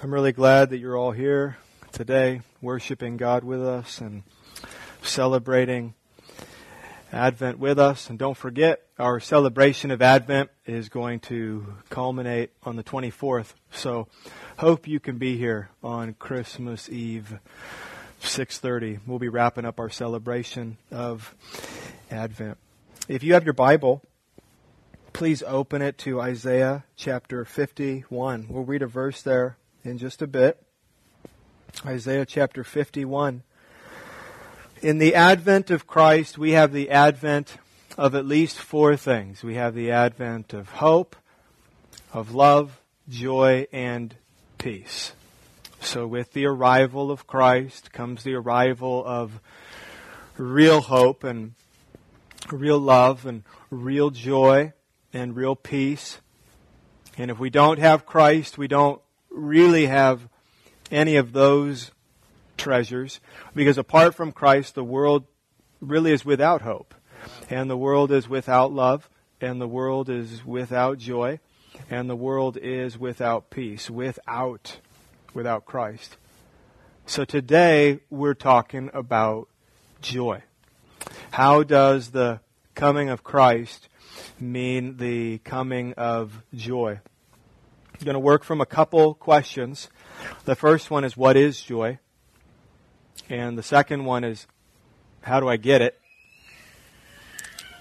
I'm really glad that you're all here today, worshiping God with us and celebrating Advent with us. And don't forget, our celebration of Advent is going to culminate on the 24th. So hope you can be here on Christmas Eve, 6:30. We'll be wrapping up our celebration of Advent. If you have your Bible, please open it to Isaiah chapter 51. We'll read a verse there in just a bit. Isaiah chapter 51. In the advent of Christ, we have the advent of at least four things. We have the advent of hope, of love, joy, and peace. So with the arrival of Christ comes the arrival of real hope and real love and real joy and real peace. And if we don't have Christ, we don't really have any of those treasures because apart from Christ, the world really is without hope. And the world is without love. And the world is without joy. And the world is without peace. Without, without Christ. So today we're talking about joy. How does the coming of Christ mean the coming of joy? I'm going to work from a couple questions. The first one is, what is joy? And the second one is, how do I get it?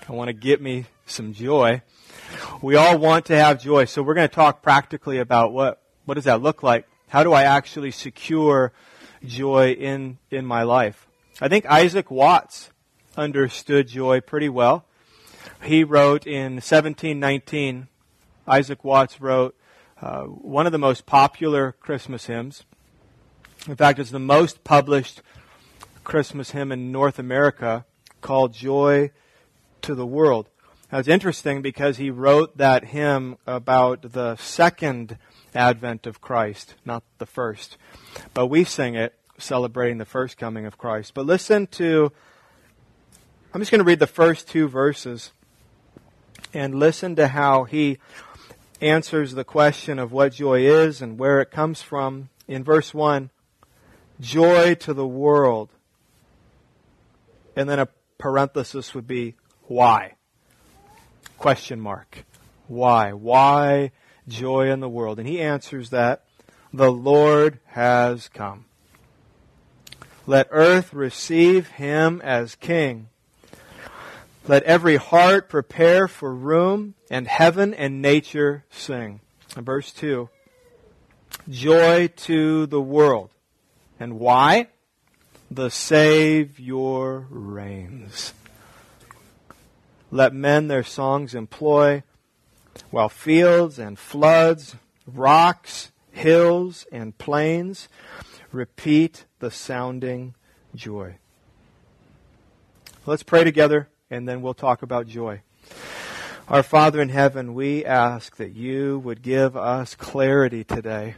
I want to get me some joy. We all want to have joy, so we're going to talk practically about what, what does that look like? How do I actually secure joy in, in my life? I think Isaac Watts understood joy pretty well. He wrote in 1719, Isaac Watts wrote, uh, one of the most popular Christmas hymns. In fact, it's the most published Christmas hymn in North America called Joy to the World. Now, it's interesting because he wrote that hymn about the second advent of Christ, not the first. But we sing it celebrating the first coming of Christ. But listen to, I'm just going to read the first two verses and listen to how he answers the question of what joy is and where it comes from. In verse 1, joy to the world. And then a parenthesis would be why? Question mark. Why? Why joy in the world? And he answers that the Lord has come. Let earth receive him as king. Let every heart prepare for room, and heaven and nature sing. And verse 2 Joy to the world. And why? The Savior reigns. Let men their songs employ, while fields and floods, rocks, hills, and plains repeat the sounding joy. Let's pray together and then we'll talk about joy. Our Father in heaven, we ask that you would give us clarity today.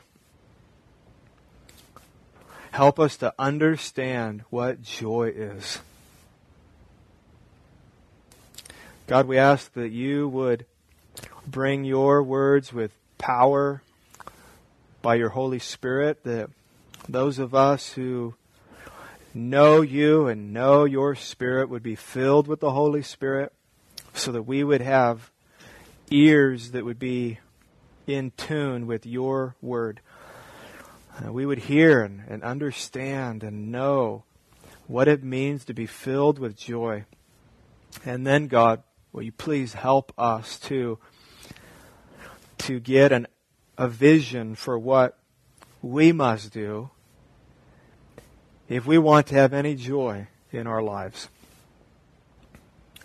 Help us to understand what joy is. God, we ask that you would bring your words with power by your Holy Spirit, that those of us who know you and know your Spirit would be filled with the Holy Spirit so that we would have ears that would be in tune with your word. Uh, we would hear and, and understand and know what it means to be filled with joy. And then, God, will you please help us to, to get an, a vision for what we must do if we want to have any joy in our lives.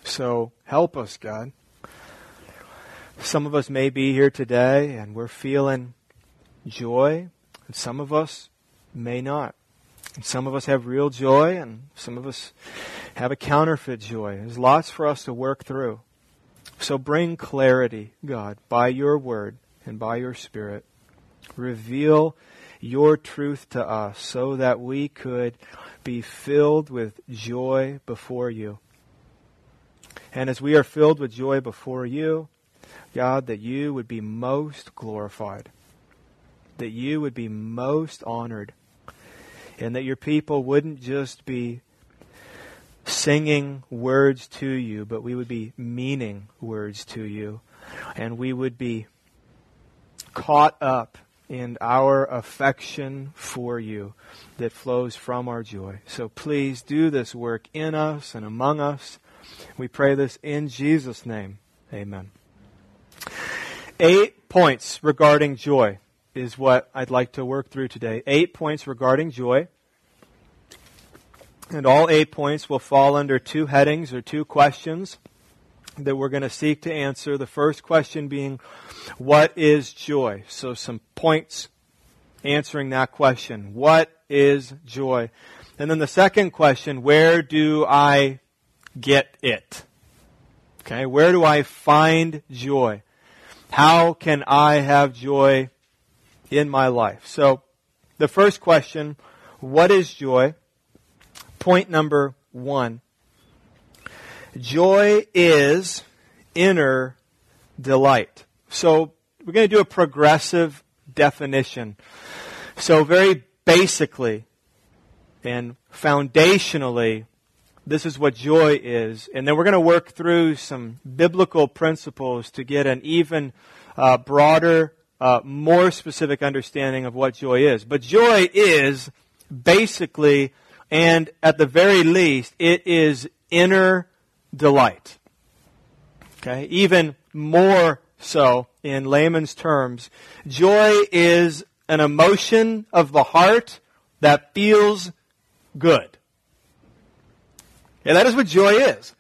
So help us, God. Some of us may be here today and we're feeling joy, and some of us may not. And some of us have real joy, and some of us have a counterfeit joy. There's lots for us to work through. So bring clarity, God, by your word and by your spirit. Reveal your truth to us so that we could be filled with joy before you. And as we are filled with joy before you, God, that you would be most glorified. that you would be most honored and that your people wouldn't just be singing words to you, but we would be meaning words to you. And we would be caught up in our affection for you that flows from our joy. So please do this work in us and among us. We pray this in Jesus' name. Amen. Eight points regarding joy is what I'd like to work through today. Eight points regarding joy. And all eight points will fall under two headings or two questions that we're going to seek to answer. The first question being, what is joy? So some points answering that question. What is joy? And then the second question, where do I get it? Okay, where do I find joy? How can I have joy in my life? So, the first question, what is joy? Point number one. Joy is inner delight. So, we're going to do a progressive definition. So, very basically and foundationally, this is what joy is. And then we're going to work through some biblical principles to get an even uh, broader, uh, more specific understanding of what joy is. But joy is basically, and at the very least, it is inner delight. Okay? Even more so in layman's terms. Joy is an emotion of the heart that feels good. And that is what joy is.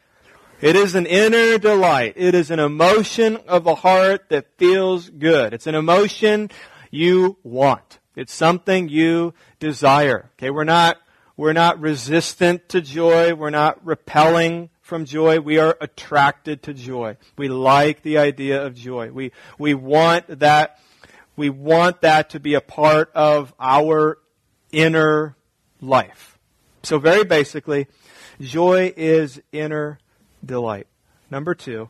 It is an inner delight. It is an emotion of the heart that feels good. It's an emotion you want. It's something you desire. Okay, we're not, we're not resistant to joy. We're not repelling from joy. We are attracted to joy. We like the idea of joy. We, we want that, we want that to be a part of our inner life. So very basically, Joy is inner delight. Number two,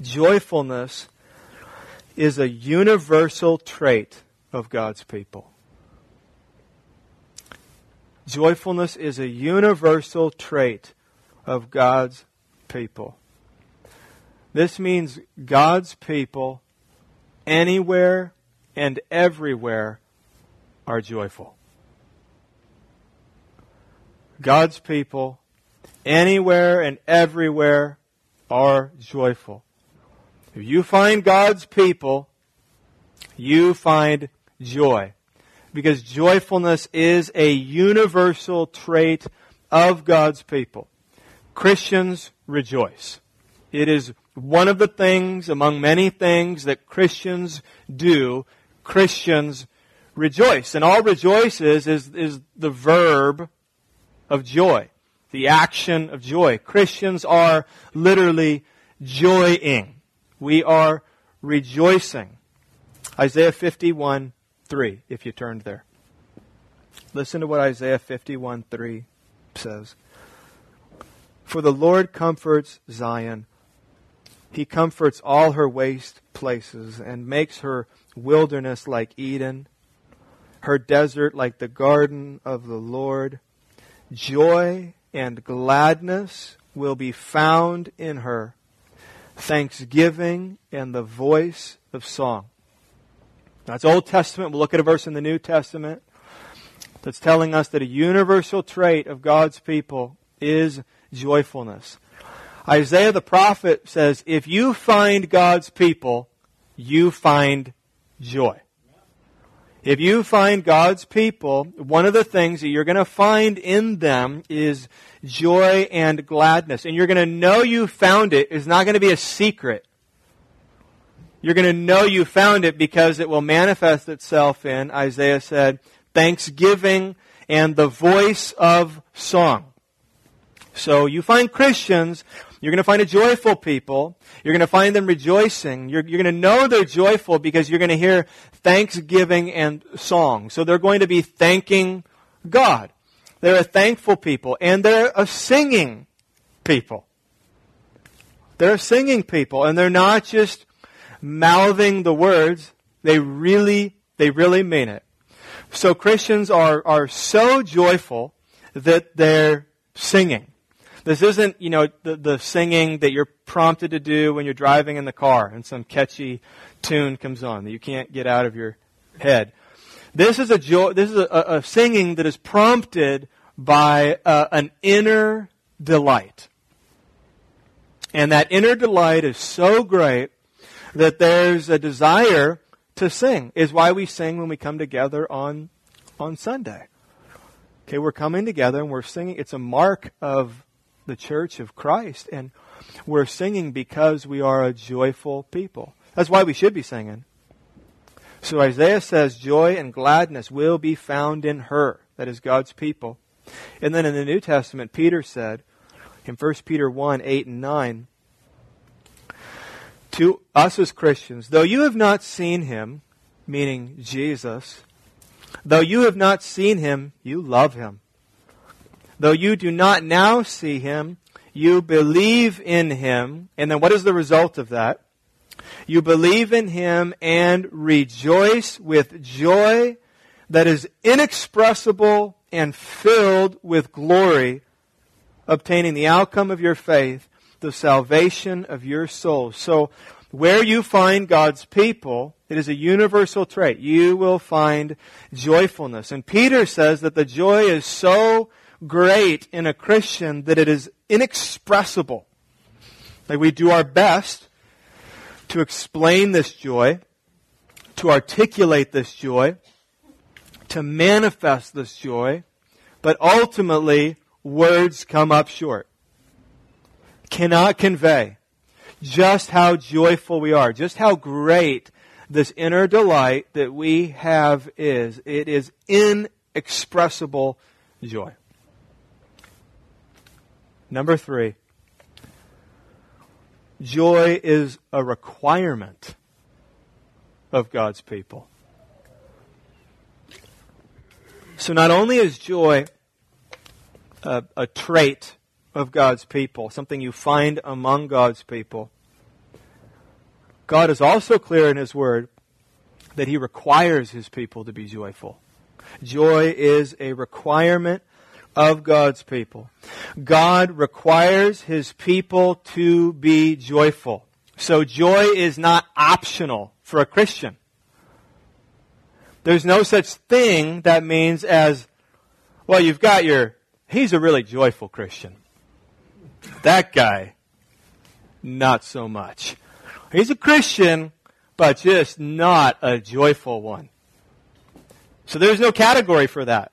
joyfulness is a universal trait of God's people. Joyfulness is a universal trait of God's people. This means God's people anywhere and everywhere are joyful. God's people, anywhere and everywhere, are joyful. If you find God's people, you find joy. Because joyfulness is a universal trait of God's people. Christians rejoice. It is one of the things among many things that Christians do. Christians rejoice. And all rejoices is, is the verb of joy, the action of joy. Christians are literally joying. We are rejoicing. Isaiah 51 3, if you turned there. Listen to what Isaiah 51 3 says. For the Lord comforts Zion. He comforts all her waste places and makes her wilderness like Eden, her desert like the garden of the Lord. Joy and gladness will be found in her, thanksgiving and the voice of song. That's Old Testament. We'll look at a verse in the New Testament that's telling us that a universal trait of God's people is joyfulness. Isaiah the prophet says, if you find God's people, you find joy. If you find God's people, one of the things that you're going to find in them is joy and gladness. And you're going to know you found it. It's not going to be a secret. You're going to know you found it because it will manifest itself in, Isaiah said, thanksgiving and the voice of song. So you find Christians you're going to find a joyful people. You're going to find them rejoicing. You're, you're going to know they're joyful because you're going to hear thanksgiving and song. So they're going to be thanking God. They're a thankful people and they're a singing people. They're singing people and they're not just mouthing the words. They really They really mean it. So Christians are, are so joyful that they're singing. This isn't, you know, the, the singing that you're prompted to do when you're driving in the car and some catchy tune comes on that you can't get out of your head. This is a joy, this is a, a singing that is prompted by uh, an inner delight. And that inner delight is so great that there's a desire to sing is why we sing when we come together on on Sunday. Okay, we're coming together and we're singing. It's a mark of the church of Christ and we're singing because we are a joyful people. That's why we should be singing. So Isaiah says joy and gladness will be found in her, that is God's people. And then in the New Testament Peter said in 1 Peter 1, 8 and 9, to us as Christians, though you have not seen him, meaning Jesus, though you have not seen him, you love him. Though you do not now see him, you believe in him. And then what is the result of that? You believe in him and rejoice with joy that is inexpressible and filled with glory, obtaining the outcome of your faith, the salvation of your soul. So, where you find God's people, it is a universal trait. You will find joyfulness. And Peter says that the joy is so great in a Christian that it is inexpressible. Like we do our best to explain this joy, to articulate this joy, to manifest this joy, but ultimately words come up short cannot convey just how joyful we are, just how great this inner delight that we have is. It is inexpressible joy. Number three, joy is a requirement of God's people. So not only is joy a, a trait of God's people, something you find among God's people. God is also clear in His Word that He requires His people to be joyful. Joy is a requirement of God's people. God requires His people to be joyful. So joy is not optional for a Christian. There's no such thing that means as, well, you've got your, he's a really joyful Christian. That guy, not so much. He's a Christian, but just not a joyful one. So there's no category for that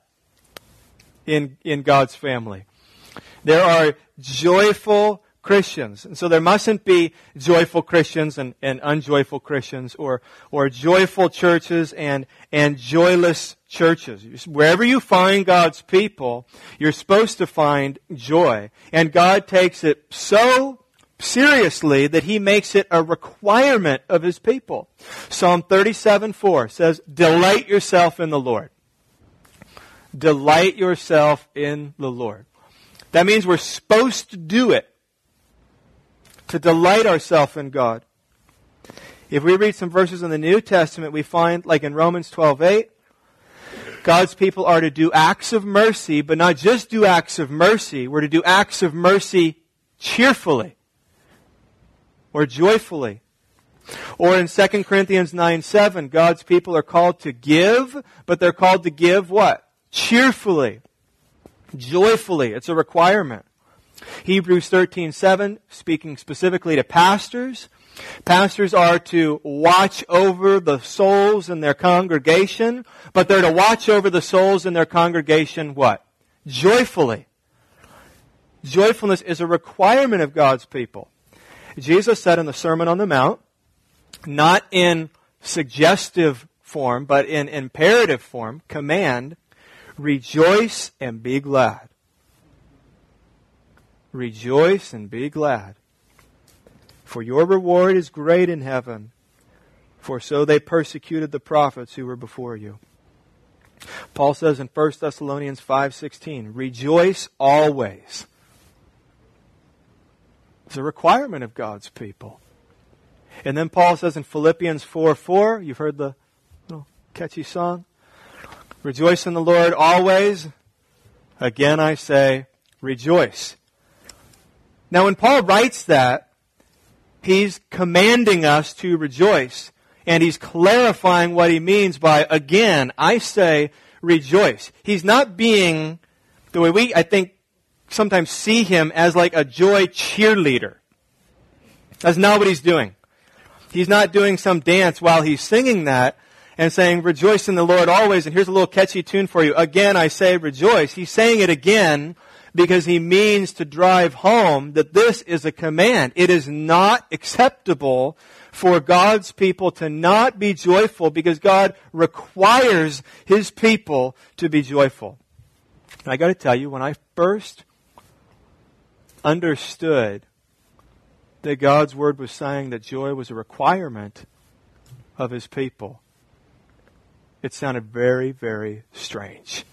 in, in God's family. There are joyful Christians. And so there mustn't be joyful Christians and, and unjoyful Christians or, or joyful churches and, and joyless churches. Wherever you find God's people, you're supposed to find joy. And God takes it so seriously that he makes it a requirement of his people. Psalm 37 4 says, Delight yourself in the Lord. Delight yourself in the Lord. That means we're supposed to do it. To delight ourselves in God. If we read some verses in the New Testament, we find, like in Romans 12 8, God's people are to do acts of mercy, but not just do acts of mercy. We're to do acts of mercy cheerfully or joyfully. Or in 2 Corinthians 9 7, God's people are called to give, but they're called to give what? Cheerfully. Joyfully. It's a requirement. Hebrews 13 7, speaking specifically to pastors, Pastors are to watch over the souls in their congregation, but they're to watch over the souls in their congregation what? Joyfully. Joyfulness is a requirement of God's people. Jesus said in the Sermon on the Mount, not in suggestive form, but in imperative form, command, rejoice and be glad. Rejoice and be glad. For your reward is great in heaven, for so they persecuted the prophets who were before you. Paul says in 1 Thessalonians 5:16, "Rejoice always." It's a requirement of God's people. And then Paul says in Philippians 4 4, you've heard the little Catchy song. Rejoice in the Lord always. Again, I say, rejoice. Now, when Paul writes that, he's commanding us to rejoice. And he's clarifying what he means by, again, I say, rejoice. He's not being the way we, I think, sometimes see him as like a joy cheerleader. That's not what he's doing. He's not doing some dance while he's singing that and saying, rejoice in the Lord always. And here's a little catchy tune for you. Again, I say rejoice. He's saying it again because he means to drive home that this is a command. It is not acceptable for God's people to not be joyful because God requires his people to be joyful. And I got to tell you, when I first understood that God's word was saying that joy was a requirement of his people, it sounded very, very strange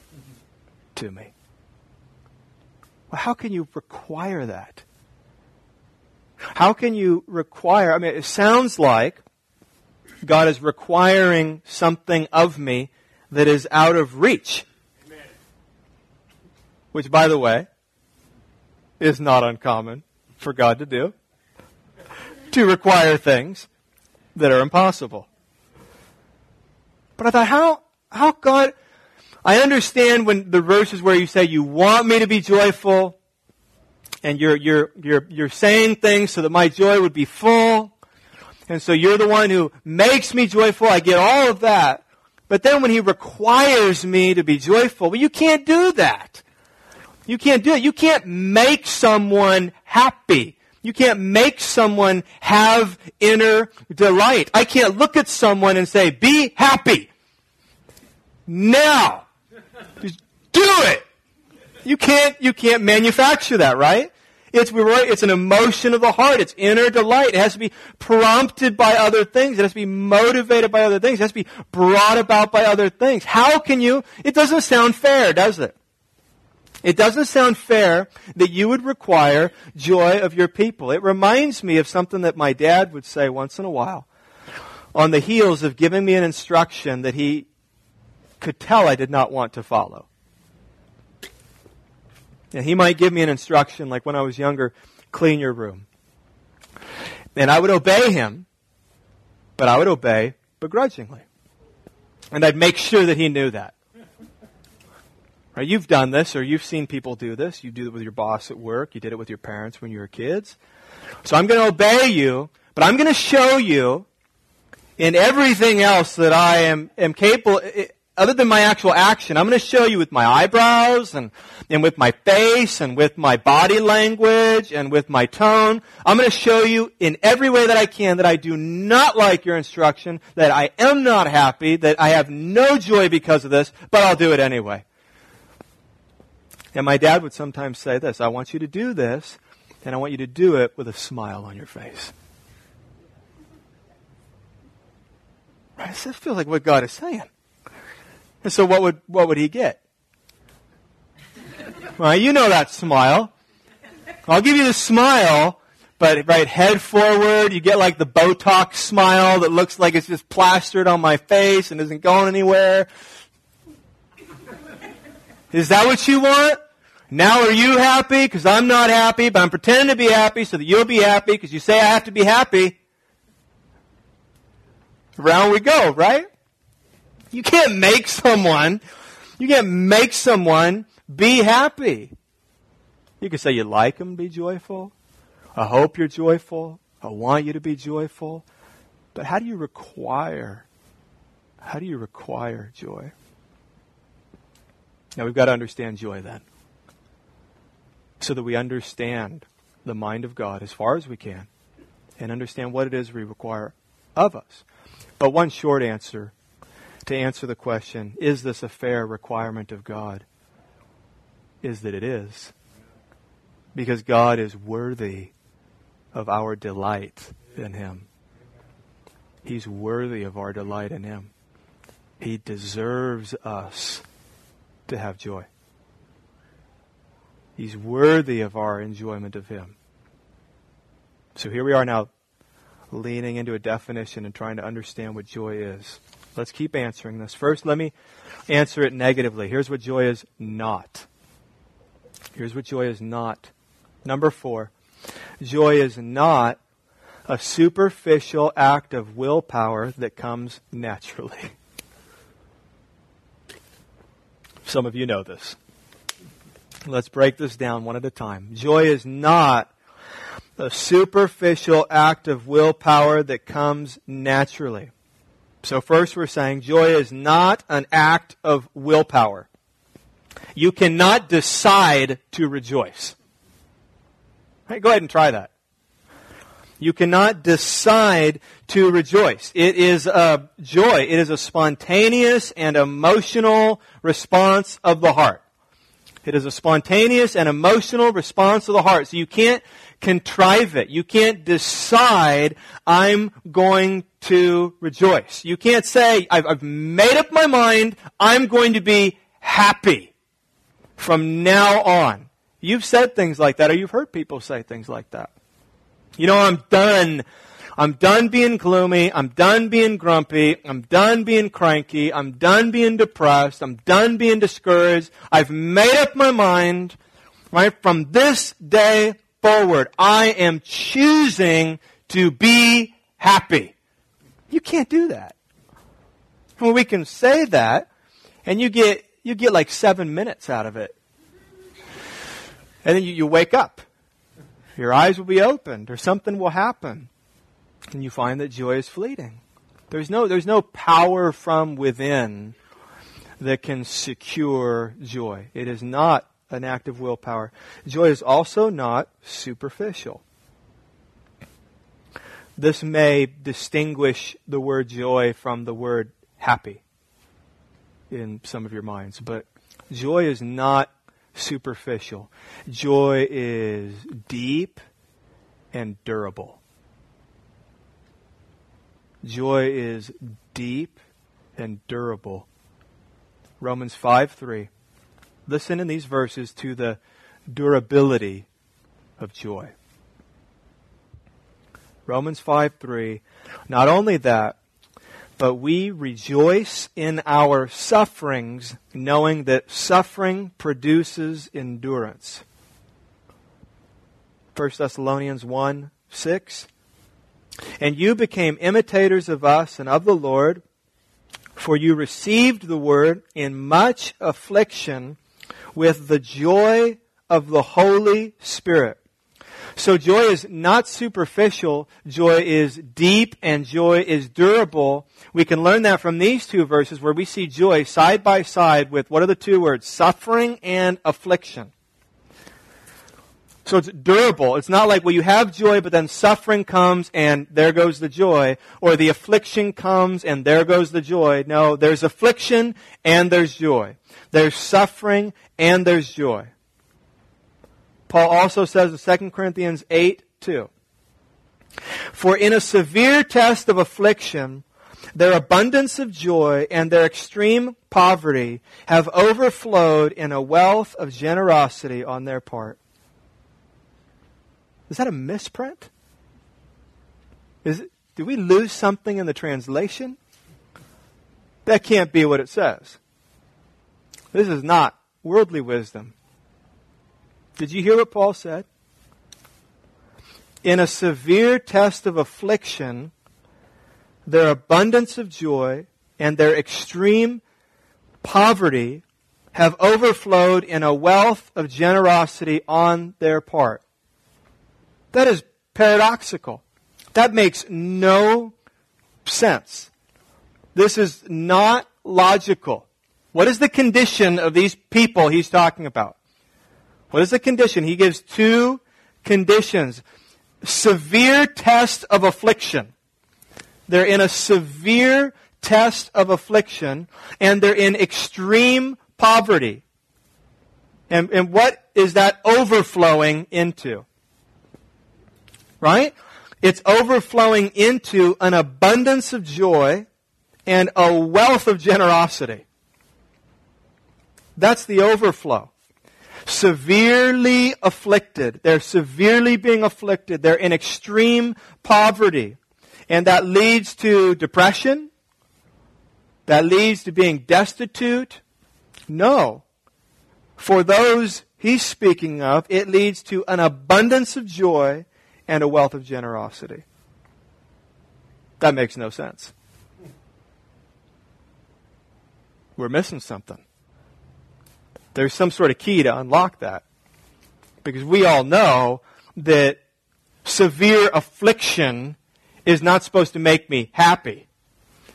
to me. Well, how can you require that? How can you require? I mean, it sounds like God is requiring something of me that is out of reach. Amen. Which, by the way, is not uncommon for God to do. to require things that are impossible. But I thought, how, how God, I understand when the verses where you say you want me to be joyful, and you're, you're, you're, you're saying things so that my joy would be full. And so you're the one who makes me joyful. I get all of that. But then when he requires me to be joyful, well, you can't do that. You can't do it. You can't make someone happy. You can't make someone have inner delight. I can't look at someone and say, be happy. Now. Just do it. You can't, you can't manufacture that, right? It's, it's an emotion of the heart. It's inner delight. It has to be prompted by other things. It has to be motivated by other things. It has to be brought about by other things. How can you? It doesn't sound fair, does it? It doesn't sound fair that you would require joy of your people. It reminds me of something that my dad would say once in a while on the heels of giving me an instruction that he could tell I did not want to follow. And he might give me an instruction like when I was younger, clean your room. And I would obey him, but I would obey begrudgingly. And I'd make sure that he knew that. Right? You've done this or you've seen people do this. You do it with your boss at work. You did it with your parents when you were kids. So I'm going to obey you, but I'm going to show you in everything else that I am, am capable, other than my actual action, I'm going to show you with my eyebrows and, and with my face and with my body language and with my tone. I'm going to show you in every way that I can that I do not like your instruction, that I am not happy, that I have no joy because of this, but I'll do it anyway. And my dad would sometimes say this, I want you to do this, and I want you to do it with a smile on your face. Right? This feels like what God is saying. And so what would, what would he get? Well, you know that smile. I'll give you the smile, but right, head forward, you get like the Botox smile that looks like it's just plastered on my face and isn't going anywhere. Is that what you want? Now are you happy? Because I'm not happy, but I'm pretending to be happy so that you'll be happy because you say I have to be happy. Around we go, right? You can't make someone, you can't make someone be happy. You can say you like them, be joyful. I hope you're joyful. I want you to be joyful. But how do you require, how do you require joy? Now we've got to understand joy then. So that we understand the mind of God as far as we can and understand what it is we require of us. But one short answer to answer the question, is this a fair requirement of God? Is that it is. Because God is worthy of our delight in Him. He's worthy of our delight in Him. He deserves us to have joy. He's worthy of our enjoyment of Him. So here we are now, leaning into a definition and trying to understand what joy is. Let's keep answering this. First, let me answer it negatively. Here's what joy is not. Here's what joy is not. Number four, joy is not a superficial act of willpower that comes naturally. Some of you know this. Let's break this down one at a time. Joy is not a superficial act of willpower that comes naturally. So first we're saying joy is not an act of willpower. You cannot decide to rejoice. Right, go ahead and try that. You cannot decide to rejoice. It is a joy. It is a spontaneous and emotional response of the heart. It is a spontaneous and emotional response of the heart. So you can't contrive it. You can't decide, I'm going to rejoice. You can't say, I've, I've made up my mind, I'm going to be happy from now on. You've said things like that, or you've heard people say things like that. You know, I'm done. I'm done being gloomy. I'm done being grumpy. I'm done being cranky. I'm done being depressed. I'm done being discouraged. I've made up my mind, right? From this day forward, I am choosing to be happy. You can't do that. Well, we can say that, and you get, you get like seven minutes out of it. And then you, you wake up. Your eyes will be opened, or something will happen. And you find that joy is fleeting. There's no, there's no power from within that can secure joy. It is not an act of willpower. Joy is also not superficial. This may distinguish the word joy from the word happy in some of your minds, but joy is not superficial. Joy is deep and durable. Joy is deep and durable. Romans 5 3. Listen in these verses to the durability of joy. Romans 5 3. Not only that, but we rejoice in our sufferings, knowing that suffering produces endurance. 1 Thessalonians 1 6. And you became imitators of us and of the Lord, for you received the word in much affliction with the joy of the Holy Spirit so joy is not superficial. Joy is deep and joy is durable. We can learn that from these two verses where we see joy side by side with what are the two words? Suffering and affliction. So it's durable. It's not like, well, you have joy, but then suffering comes and there goes the joy. Or the affliction comes and there goes the joy. No, there's affliction and there's joy. There's suffering and there's joy. Paul also says in 2 Corinthians 8 2. For in a severe test of affliction, their abundance of joy and their extreme poverty have overflowed in a wealth of generosity on their part. Is that a misprint? Is it, did we lose something in the translation? That can't be what it says. This is not worldly wisdom. Did you hear what Paul said? In a severe test of affliction, their abundance of joy and their extreme poverty have overflowed in a wealth of generosity on their part. That is paradoxical. That makes no sense. This is not logical. What is the condition of these people he's talking about? What is the condition? He gives two conditions. Severe test of affliction. They're in a severe test of affliction and they're in extreme poverty. And, and what is that overflowing into? Right? It's overflowing into an abundance of joy and a wealth of generosity. That's the overflow severely afflicted. They're severely being afflicted. They're in extreme poverty. And that leads to depression. that leads to being destitute? No. For those he's speaking of, it leads to an abundance of joy and a wealth of generosity. That makes no sense. We're missing something. There's some sort of key to unlock that. Because we all know that severe affliction is not supposed to make me happy.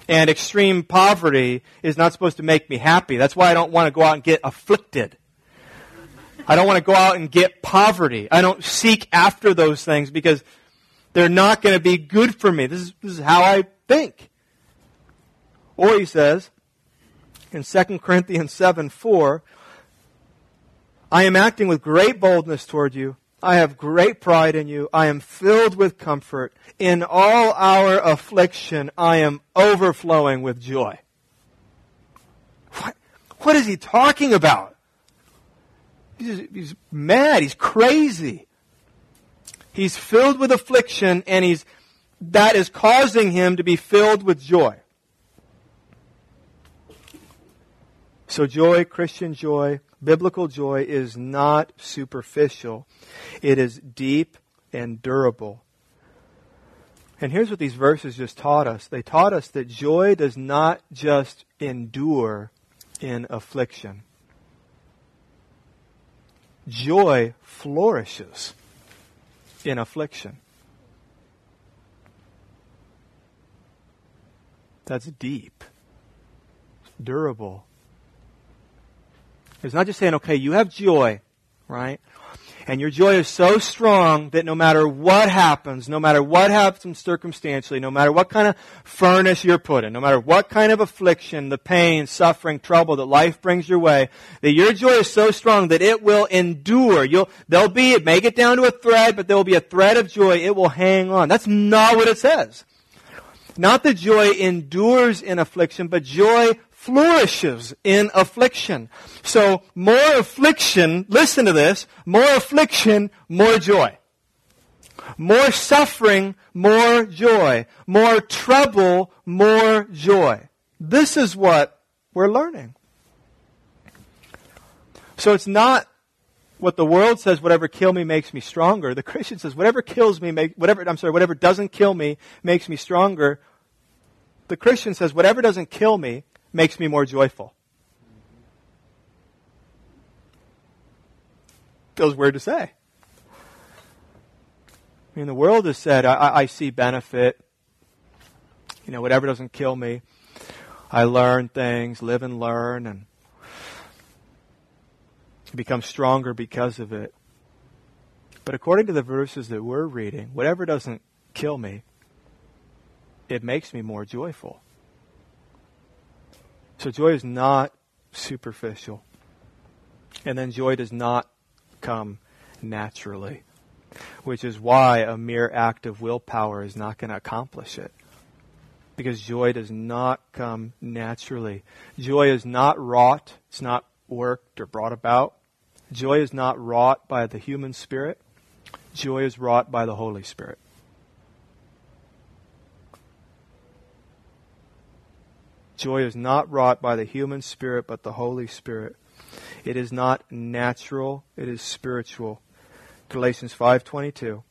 And extreme poverty is not supposed to make me happy. That's why I don't want to go out and get afflicted. I don't want to go out and get poverty. I don't seek after those things because they're not going to be good for me. This is, this is how I think. Or he says in 2 Corinthians 7 4, I am acting with great boldness toward you. I have great pride in you. I am filled with comfort. In all our affliction, I am overflowing with joy. What, what is he talking about? He's, he's mad. He's crazy. He's filled with affliction and he's, that is causing him to be filled with joy. So joy, Christian joy, biblical joy is not superficial. It is deep and durable. And here's what these verses just taught us. They taught us that joy does not just endure in affliction. Joy flourishes in affliction. That's deep, durable. It's not just saying, okay, you have joy, right? And your joy is so strong that no matter what happens, no matter what happens circumstantially, no matter what kind of furnace you're put in, no matter what kind of affliction, the pain, suffering, trouble that life brings your way, that your joy is so strong that it will endure. You'll, there'll be, it may get down to a thread, but there will be a thread of joy. It will hang on. That's not what it says. Not that joy endures in affliction, but joy flourishes in affliction. So more affliction, listen to this, more affliction, more joy. More suffering, more joy. More trouble, more joy. This is what we're learning. So it's not what the world says, whatever kill me makes me stronger. The Christian says, whatever kills me, make, whatever, I'm sorry, whatever doesn't kill me makes me stronger. The Christian says, whatever doesn't kill me makes me more joyful. Feels weird to say. I mean, the world has said, I, I see benefit. You know, whatever doesn't kill me. I learn things, live and learn, and become stronger because of it. But according to the verses that we're reading, whatever doesn't kill me, it makes me more joyful. So joy is not superficial. And then joy does not come naturally, which is why a mere act of willpower is not going to accomplish it. Because joy does not come naturally. Joy is not wrought, it's not worked or brought about. Joy is not wrought by the human spirit. Joy is wrought by the Holy Spirit. Joy is not wrought by the human spirit, but the Holy Spirit. It is not natural, it is spiritual. Galatians 5:22.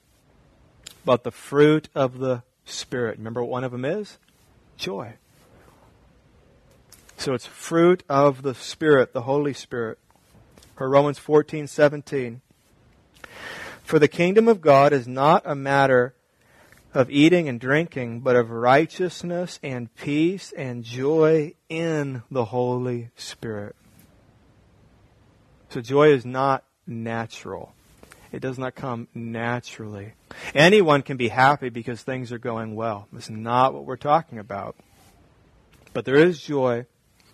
But the fruit of the spirit. Remember what one of them is? Joy. So it's fruit of the spirit, the Holy Spirit. Or Romans 14:17. For the kingdom of God is not a matter of eating and drinking, but of righteousness and peace and joy in the Holy Spirit. So joy is not natural. It does not come naturally. Anyone can be happy because things are going well. That's not what we're talking about. But there is joy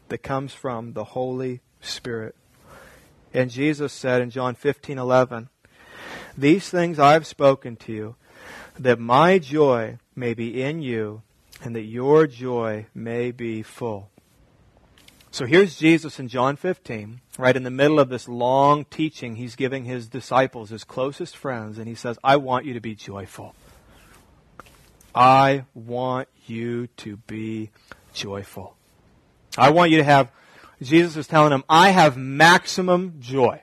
that comes from the Holy Spirit. And Jesus said in John 15:11, "These things I have spoken to you, that my joy may be in you and that your joy may be full. So here's Jesus in John 15, right in the middle of this long teaching he's giving his disciples, his closest friends, and he says, I want you to be joyful. I want you to be joyful. I want you to have, Jesus is telling him, I have maximum joy.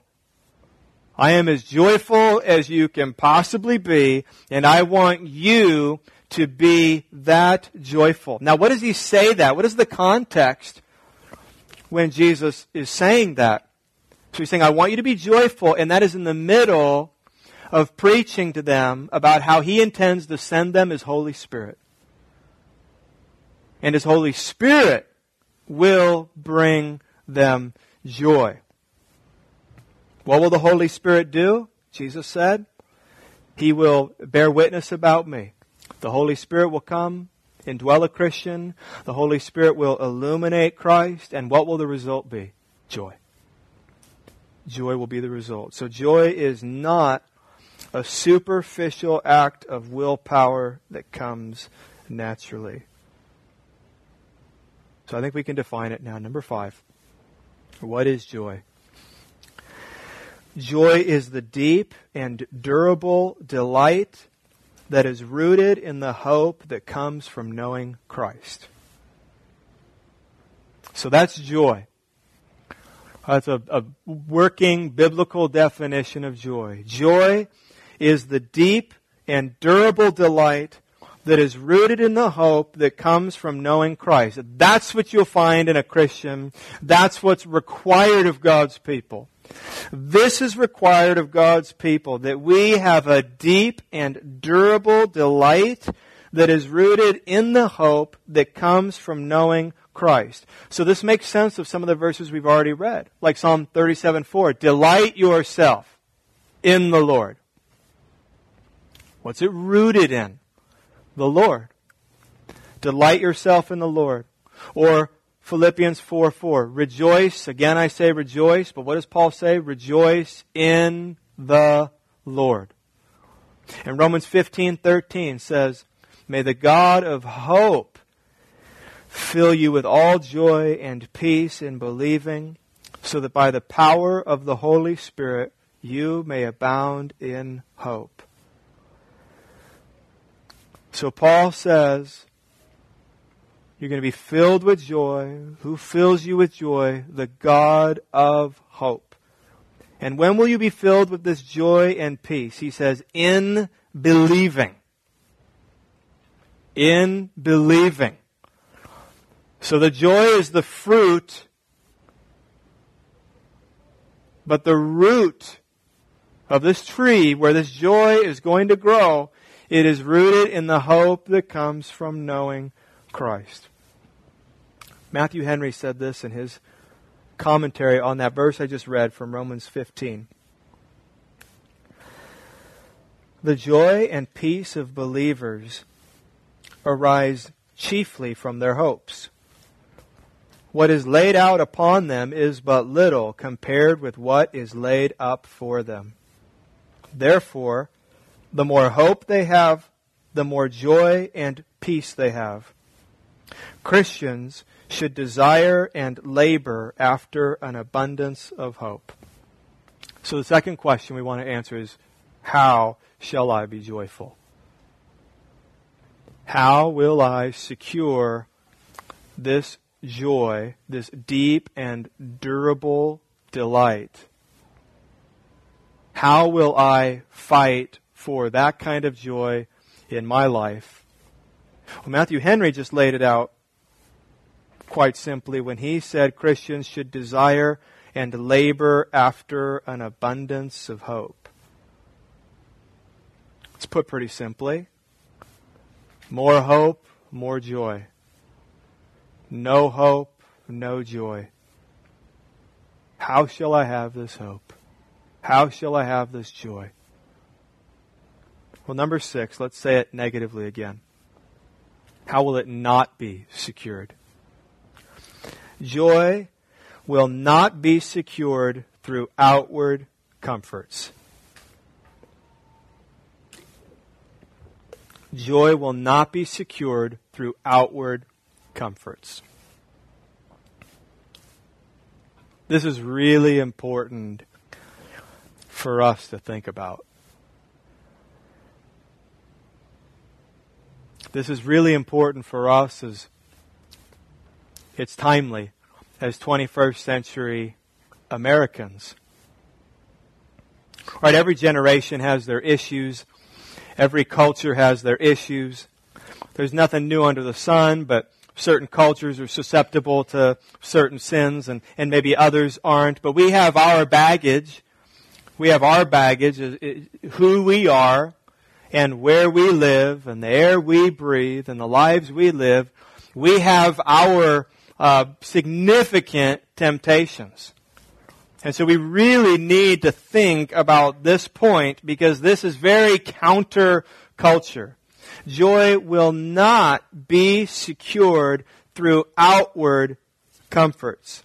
I am as joyful as you can possibly be, and I want you to be that joyful. Now, what does he say that? What is the context when Jesus is saying that? So he's saying, I want you to be joyful, and that is in the middle of preaching to them about how he intends to send them his Holy Spirit. And his Holy Spirit will bring them joy. What will the Holy Spirit do? Jesus said, He will bear witness about me. The Holy Spirit will come, indwell a Christian. The Holy Spirit will illuminate Christ. And what will the result be? Joy. Joy will be the result. So joy is not a superficial act of willpower that comes naturally. So I think we can define it now. Number five. What is joy? Joy is the deep and durable delight that is rooted in the hope that comes from knowing Christ. So that's joy. That's a, a, working biblical definition of joy. Joy is the deep and durable delight that is rooted in the hope that comes from knowing Christ. That's what you'll find in a Christian. That's what's required of God's people. This is required of God's people, that we have a deep and durable delight that is rooted in the hope that comes from knowing Christ. So this makes sense of some of the verses we've already read, like Psalm 37 4. Delight yourself in the Lord. What's it rooted in? The Lord. Delight yourself in the Lord. Or Philippians 4 4. Rejoice. Again, I say rejoice. But what does Paul say? Rejoice in the Lord. And Romans 15 13 says, May the God of hope fill you with all joy and peace in believing, so that by the power of the Holy Spirit you may abound in hope. So Paul says, you're going to be filled with joy. Who fills you with joy? The God of hope. And when will you be filled with this joy and peace? He says, in believing. In believing. So the joy is the fruit, but the root of this tree where this joy is going to grow, it is rooted in the hope that comes from knowing Christ. Matthew Henry said this in his commentary on that verse I just read from Romans 15. The joy and peace of believers arise chiefly from their hopes. What is laid out upon them is but little compared with what is laid up for them. Therefore, the more hope they have, the more joy and peace they have. Christians should desire and labor after an abundance of hope. So the second question we want to answer is, how shall I be joyful? How will I secure this joy, this deep and durable delight? How will I fight for that kind of joy in my life well, Matthew Henry just laid it out quite simply when he said Christians should desire and labor after an abundance of hope. It's put pretty simply. More hope, more joy. No hope, no joy. How shall I have this hope? How shall I have this joy? Well, number six, let's say it negatively again. How will it not be secured? Joy will not be secured through outward comforts. Joy will not be secured through outward comforts. This is really important for us to think about. This is really important for us as it's timely as 21st century Americans. Right, every generation has their issues. Every culture has their issues. There's nothing new under the sun, but certain cultures are susceptible to certain sins and, and maybe others aren't. But we have our baggage. We have our baggage, who we are and where we live and the air we breathe and the lives we live. We have our uh, significant temptations. And so we really need to think about this point because this is very counter culture. Joy will not be secured through outward comforts.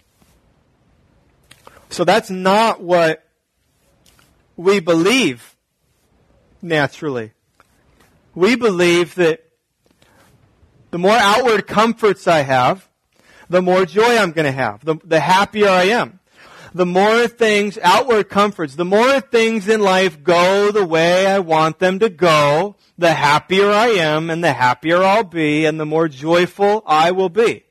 So that's not what we believe naturally. We believe that the more outward comforts I have, the more joy I'm going to have, the, the happier I am the more things, outward comforts, the more things in life go the way I want them to go, the happier I am and the happier I'll be and the more joyful I will be.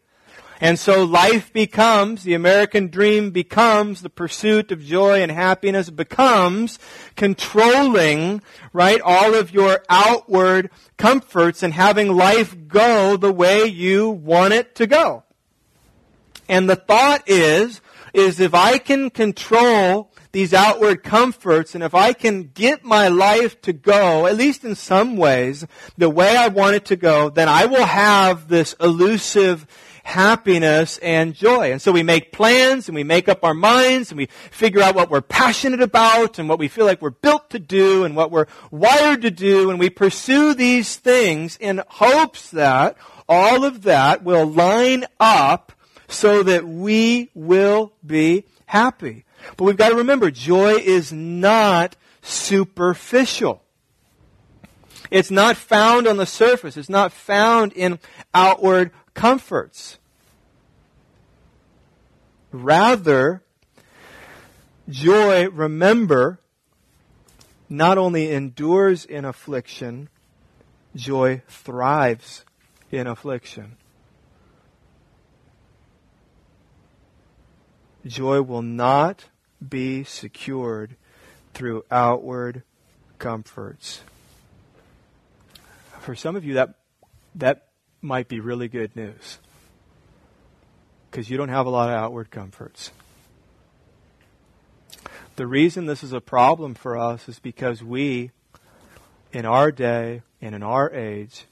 And so life becomes, the American dream becomes, the pursuit of joy and happiness becomes controlling, right, all of your outward comforts and having life go the way you want it to go. And the thought is, is if I can control these outward comforts and if I can get my life to go, at least in some ways, the way I want it to go, then I will have this elusive happiness and joy. And so we make plans and we make up our minds and we figure out what we're passionate about and what we feel like we're built to do and what we're wired to do and we pursue these things in hopes that all of that will line up so that we will be happy. But we've got to remember, joy is not superficial. It's not found on the surface. It's not found in outward comforts. Rather, joy, remember, not only endures in affliction, joy thrives in affliction. Joy will not be secured through outward comforts. For some of you, that, that might be really good news because you don't have a lot of outward comforts. The reason this is a problem for us is because we, in our day and in our age,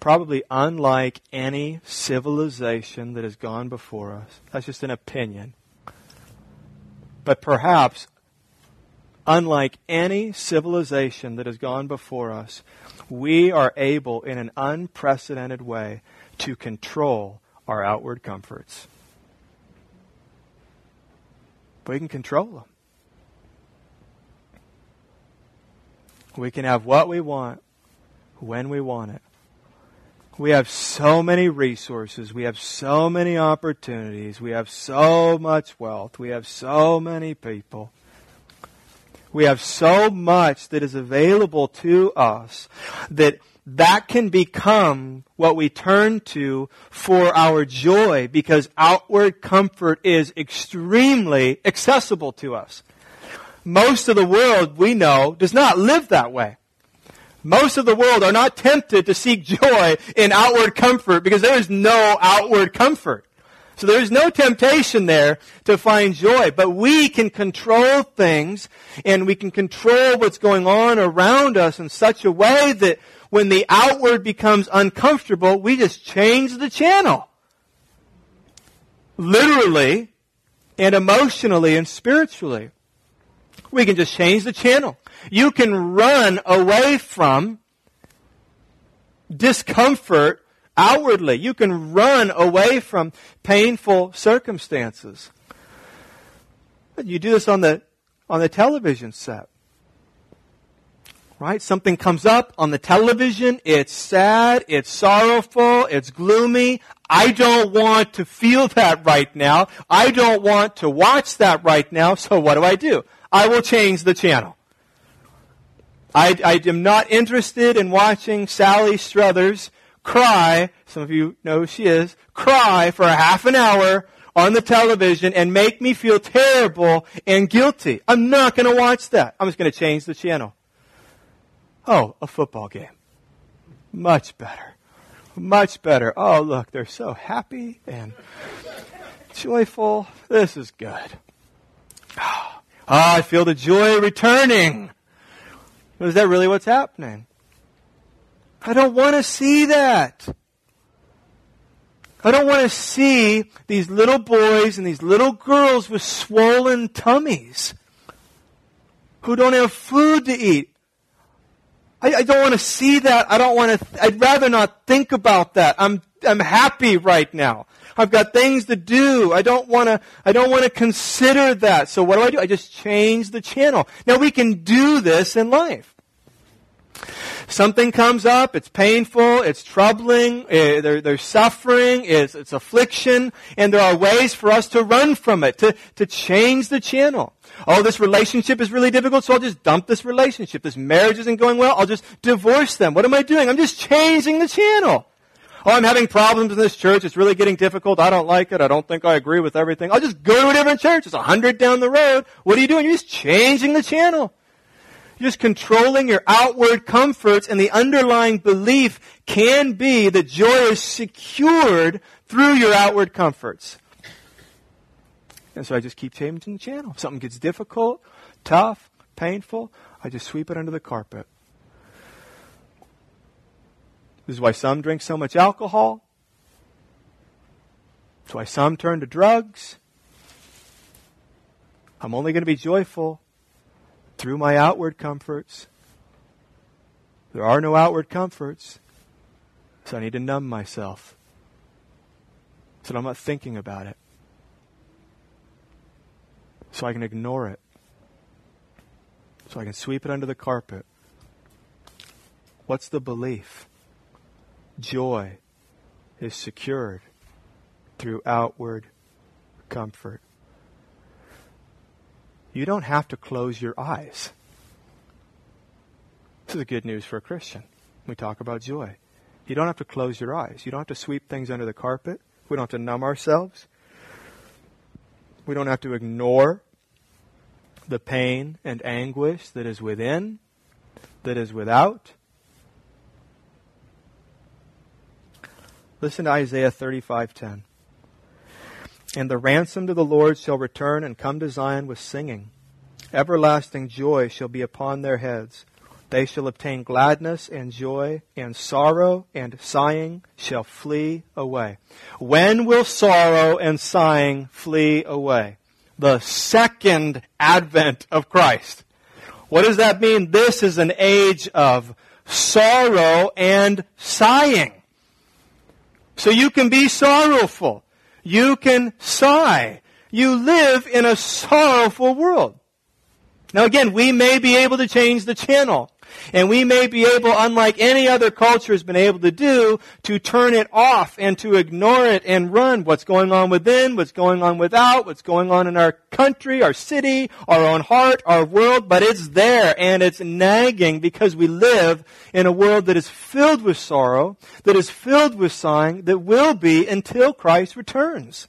probably unlike any civilization that has gone before us. That's just an opinion. But perhaps, unlike any civilization that has gone before us, we are able in an unprecedented way to control our outward comforts. We can control them. We can have what we want when we want it. We have so many resources. We have so many opportunities. We have so much wealth. We have so many people. We have so much that is available to us that that can become what we turn to for our joy because outward comfort is extremely accessible to us. Most of the world we know does not live that way. Most of the world are not tempted to seek joy in outward comfort because there is no outward comfort. So there's no temptation there to find joy, but we can control things and we can control what's going on around us in such a way that when the outward becomes uncomfortable, we just change the channel. Literally and emotionally and spiritually. We can just change the channel. You can run away from discomfort outwardly. You can run away from painful circumstances. You do this on the, on the television set. Right? Something comes up on the television. It's sad. It's sorrowful. It's gloomy. I don't want to feel that right now. I don't want to watch that right now. So what do I do? I will change the channel. I, I am not interested in watching Sally Struthers cry, some of you know who she is, cry for a half an hour on the television and make me feel terrible and guilty. I'm not going to watch that. I'm just going to change the channel. Oh, a football game. Much better. Much better. Oh, look, they're so happy and joyful. This is good. Oh, I feel the joy returning. Is that really what's happening? I don't want to see that. I don't want to see these little boys and these little girls with swollen tummies who don't have food to eat. I, I don't want to see that. I don't want to, I'd rather not think about that. I'm, I'm happy right now. I've got things to do. I don't want to, I don't want to consider that. So what do I do? I just change the channel. Now we can do this in life. Something comes up, it's painful, it's troubling, eh, there's suffering, it's, it's affliction, and there are ways for us to run from it, to, to change the channel. Oh, this relationship is really difficult, so I'll just dump this relationship. This marriage isn't going well, I'll just divorce them. What am I doing? I'm just changing the channel. Oh, I'm having problems in this church. It's really getting difficult. I don't like it. I don't think I agree with everything. I'll just go to a different church. It's a hundred down the road. What are you doing? You're just changing the channel. Just controlling your outward comforts and the underlying belief can be that joy is secured through your outward comforts. And so I just keep changing the channel. If something gets difficult, tough, painful, I just sweep it under the carpet. This is why some drink so much alcohol. That's why some turn to drugs. I'm only going to be joyful through my outward comforts. There are no outward comforts, so I need to numb myself so I'm not thinking about it so I can ignore it, so I can sweep it under the carpet. What's the belief? Joy is secured through outward comfort. You don't have to close your eyes. This is good news for a Christian. We talk about joy. You don't have to close your eyes. You don't have to sweep things under the carpet. We don't have to numb ourselves. We don't have to ignore the pain and anguish that is within, that is without. Listen to Isaiah 35:10. And the ransomed of the Lord shall return and come to Zion with singing. Everlasting joy shall be upon their heads. They shall obtain gladness and joy, and sorrow and sighing shall flee away. When will sorrow and sighing flee away? The second advent of Christ. What does that mean? This is an age of sorrow and sighing. So you can be sorrowful. You can sigh. You live in a sorrowful world. Now again, we may be able to change the channel. And we may be able, unlike any other culture has been able to do, to turn it off and to ignore it and run what's going on within, what's going on without, what's going on in our country, our city, our own heart, our world, but it's there and it's nagging because we live in a world that is filled with sorrow, that is filled with sighing, that will be until Christ returns.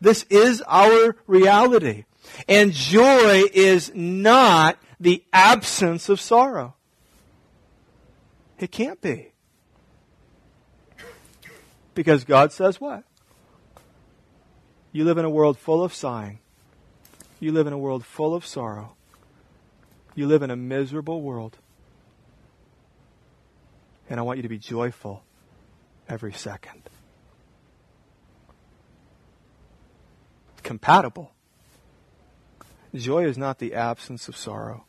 This is our reality. And joy is not the absence of sorrow. It can't be. Because God says what? You live in a world full of sighing. You live in a world full of sorrow. You live in a miserable world. And I want you to be joyful every second. Compatible. Joy is not the absence of sorrow.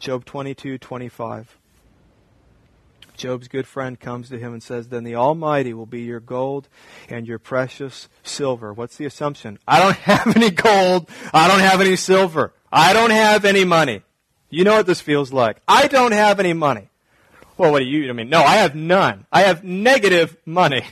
Job 22, 25. Job's good friend comes to him and says, Then the Almighty will be your gold and your precious silver. What's the assumption? I don't have any gold. I don't have any silver. I don't have any money. You know what this feels like. I don't have any money. Well, what do you I mean? No, I have none. I have negative money.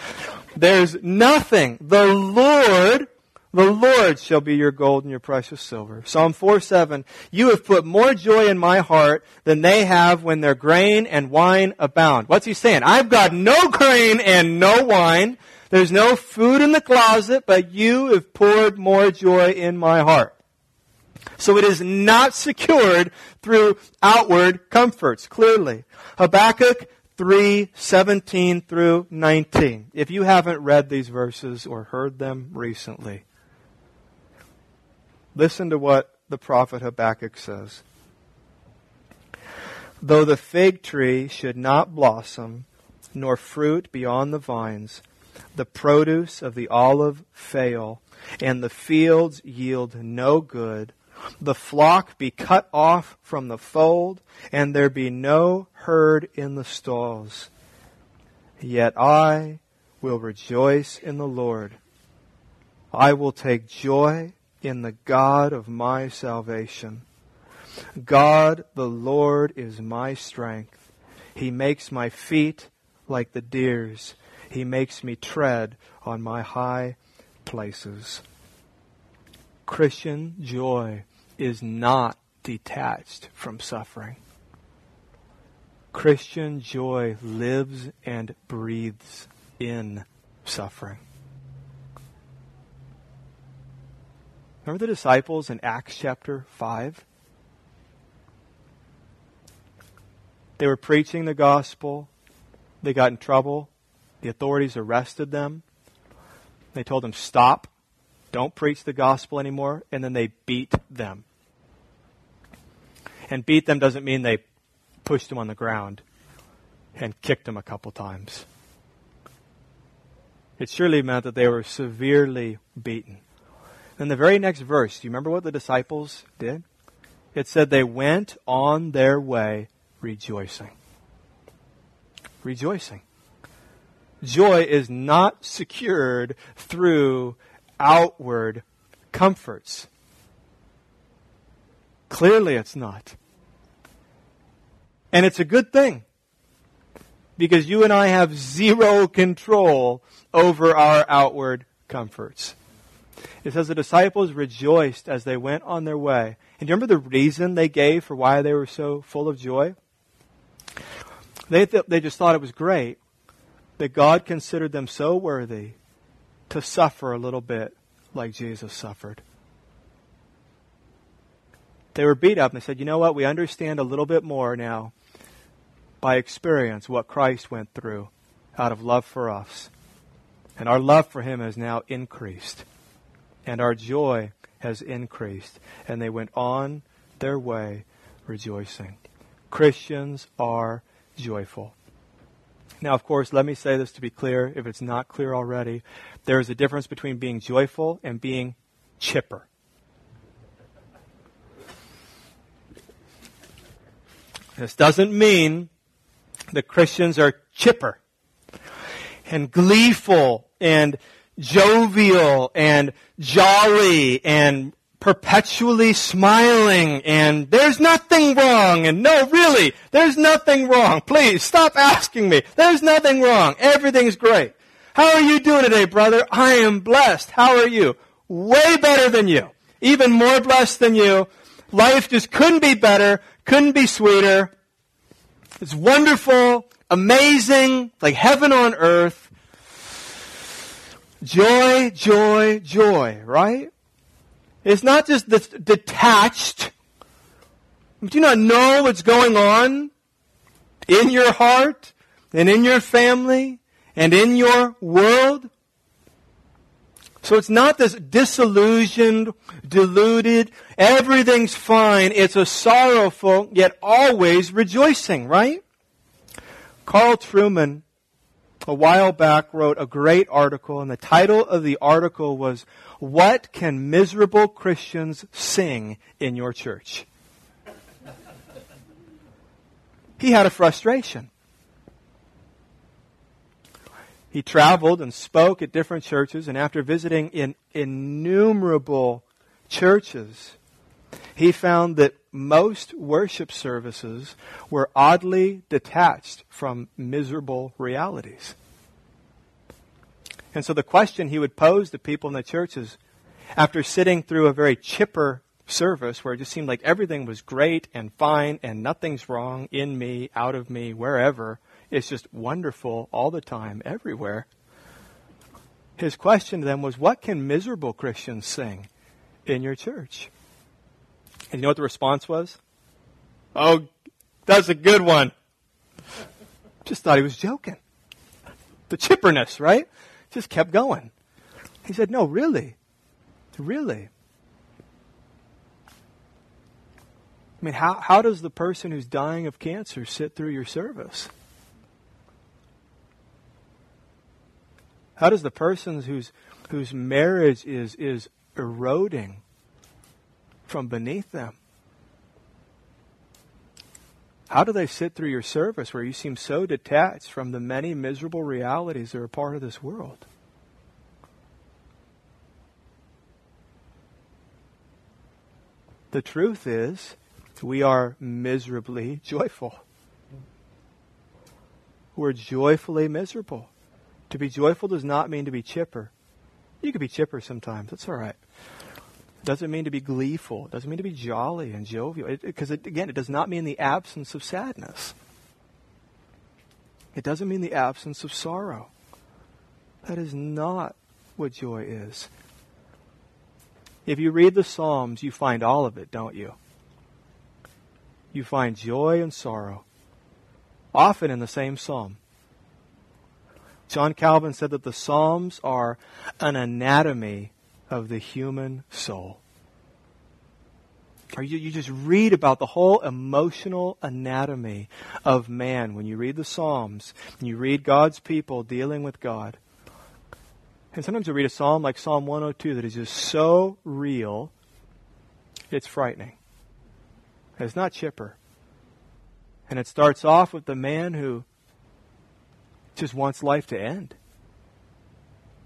There's nothing. The Lord The Lord shall be your gold and your precious silver. Psalm 4 7. You have put more joy in my heart than they have when their grain and wine abound. What's he saying? I've got no grain and no wine. There's no food in the closet, but you have poured more joy in my heart. So it is not secured through outward comforts, clearly. Habakkuk 3, 17 through 19. If you haven't read these verses or heard them recently, listen to what the prophet Habakkuk says. Though the fig tree should not blossom, nor fruit be on the vines, the produce of the olive fail, and the fields yield no good, the flock be cut off from the fold, and there be no herd in the stalls. Yet I will rejoice in the Lord. I will take joy in the God of my salvation. God the Lord is my strength. He makes my feet like the deer's. He makes me tread on my high places. Christian joy is not detached from suffering. Christian joy lives and breathes in suffering. Remember the disciples in Acts chapter 5? They were preaching the gospel. They got in trouble. The authorities arrested them. They told them, stop. Don't preach the gospel anymore. And then they beat them. And beat them doesn't mean they pushed them on the ground and kicked them a couple times. It surely meant that they were severely beaten. In the very next verse, do you remember what the disciples did? It said they went on their way rejoicing. Rejoicing. Joy is not secured through outward comforts. Clearly, it's not. And it's a good thing because you and I have zero control over our outward comforts. It says the disciples rejoiced as they went on their way. And do you remember the reason they gave for why they were so full of joy? They, th- they just thought it was great that God considered them so worthy to suffer a little bit like Jesus suffered. They were beat up and they said, you know what? We understand a little bit more now by experience what Christ went through out of love for us. And our love for him has now increased. And our joy has increased. And they went on their way rejoicing. Christians are joyful. Now, of course, let me say this to be clear, if it's not clear already. There is a difference between being joyful and being chipper. This doesn't mean that Christians are chipper and gleeful and jovial and jolly and perpetually smiling and there's nothing wrong and no really there's nothing wrong. Please stop asking me. There's nothing wrong. Everything's great. How are you doing today brother? I am blessed. How are you? Way better than you. Even more blessed than you. Life just couldn't be better couldn't be sweeter. It's wonderful amazing like heaven on earth joy joy joy right it's not just detached. Do you not know what's going on in your heart and in your family and in your world? So it's not this disillusioned, deluded, everything's fine. It's a sorrowful, yet always rejoicing, right? Carl Trueman, a while back, wrote a great article, and the title of the article was what can miserable Christians sing in your church? He had a frustration. He traveled and spoke at different churches, and after visiting in innumerable churches, he found that most worship services were oddly detached from miserable realities. And so the question he would pose to people in the church is, after sitting through a very chipper service where it just seemed like everything was great and fine and nothing's wrong in me, out of me, wherever. It's just wonderful all the time, everywhere. His question to them was, What can miserable Christians sing in your church? And you know what the response was? Oh, that's a good one. Just thought he was joking. The chipperness, right? Just kept going. He said, No, really. Really. I mean, how, how does the person who's dying of cancer sit through your service? How does the person whose, whose marriage is, is eroding from beneath them? How do they sit through your service where you seem so detached from the many miserable realities that are part of this world? The truth is, we are miserably joyful. We're joyfully miserable. To be joyful does not mean to be chipper. You can be chipper sometimes. That's all right. Doesn't mean to be gleeful. It Doesn't mean to be jolly and jovial. Because, again, it does not mean the absence of sadness. It doesn't mean the absence of sorrow. That is not what joy is. If you read the Psalms, you find all of it, don't you? You find joy and sorrow, often in the same psalm. John Calvin said that the Psalms are an anatomy of the human soul. Or you, you just read about the whole emotional anatomy of man when you read the Psalms and you read God's people dealing with God. And sometimes you read a psalm like Psalm 102 that is just so real, it's frightening. It's not chipper. And it starts off with the man who just wants life to end.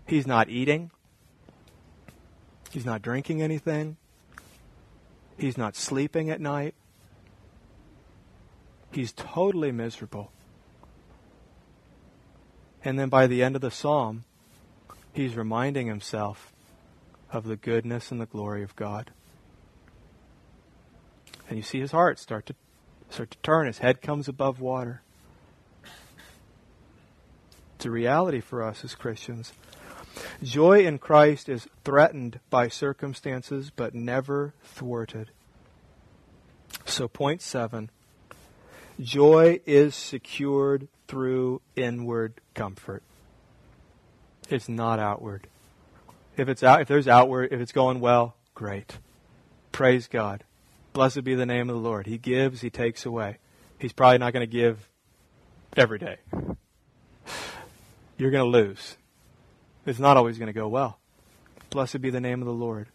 He's not eating. He's not drinking anything. He's not sleeping at night. He's totally miserable. And then by the end of the psalm, he's reminding himself of the goodness and the glory of God. And you see his heart start to start to turn. His head comes above water. It's a reality for us as Christians. Joy in Christ is threatened by circumstances, but never thwarted. So, point seven joy is secured through inward comfort. It's not outward. If it's out, if there's outward, if it's going well, great. Praise God. Blessed be the name of the Lord. He gives, He takes away. He's probably not going to give every day. You're going to lose. It's not always going to go well. Blessed be the name of the Lord.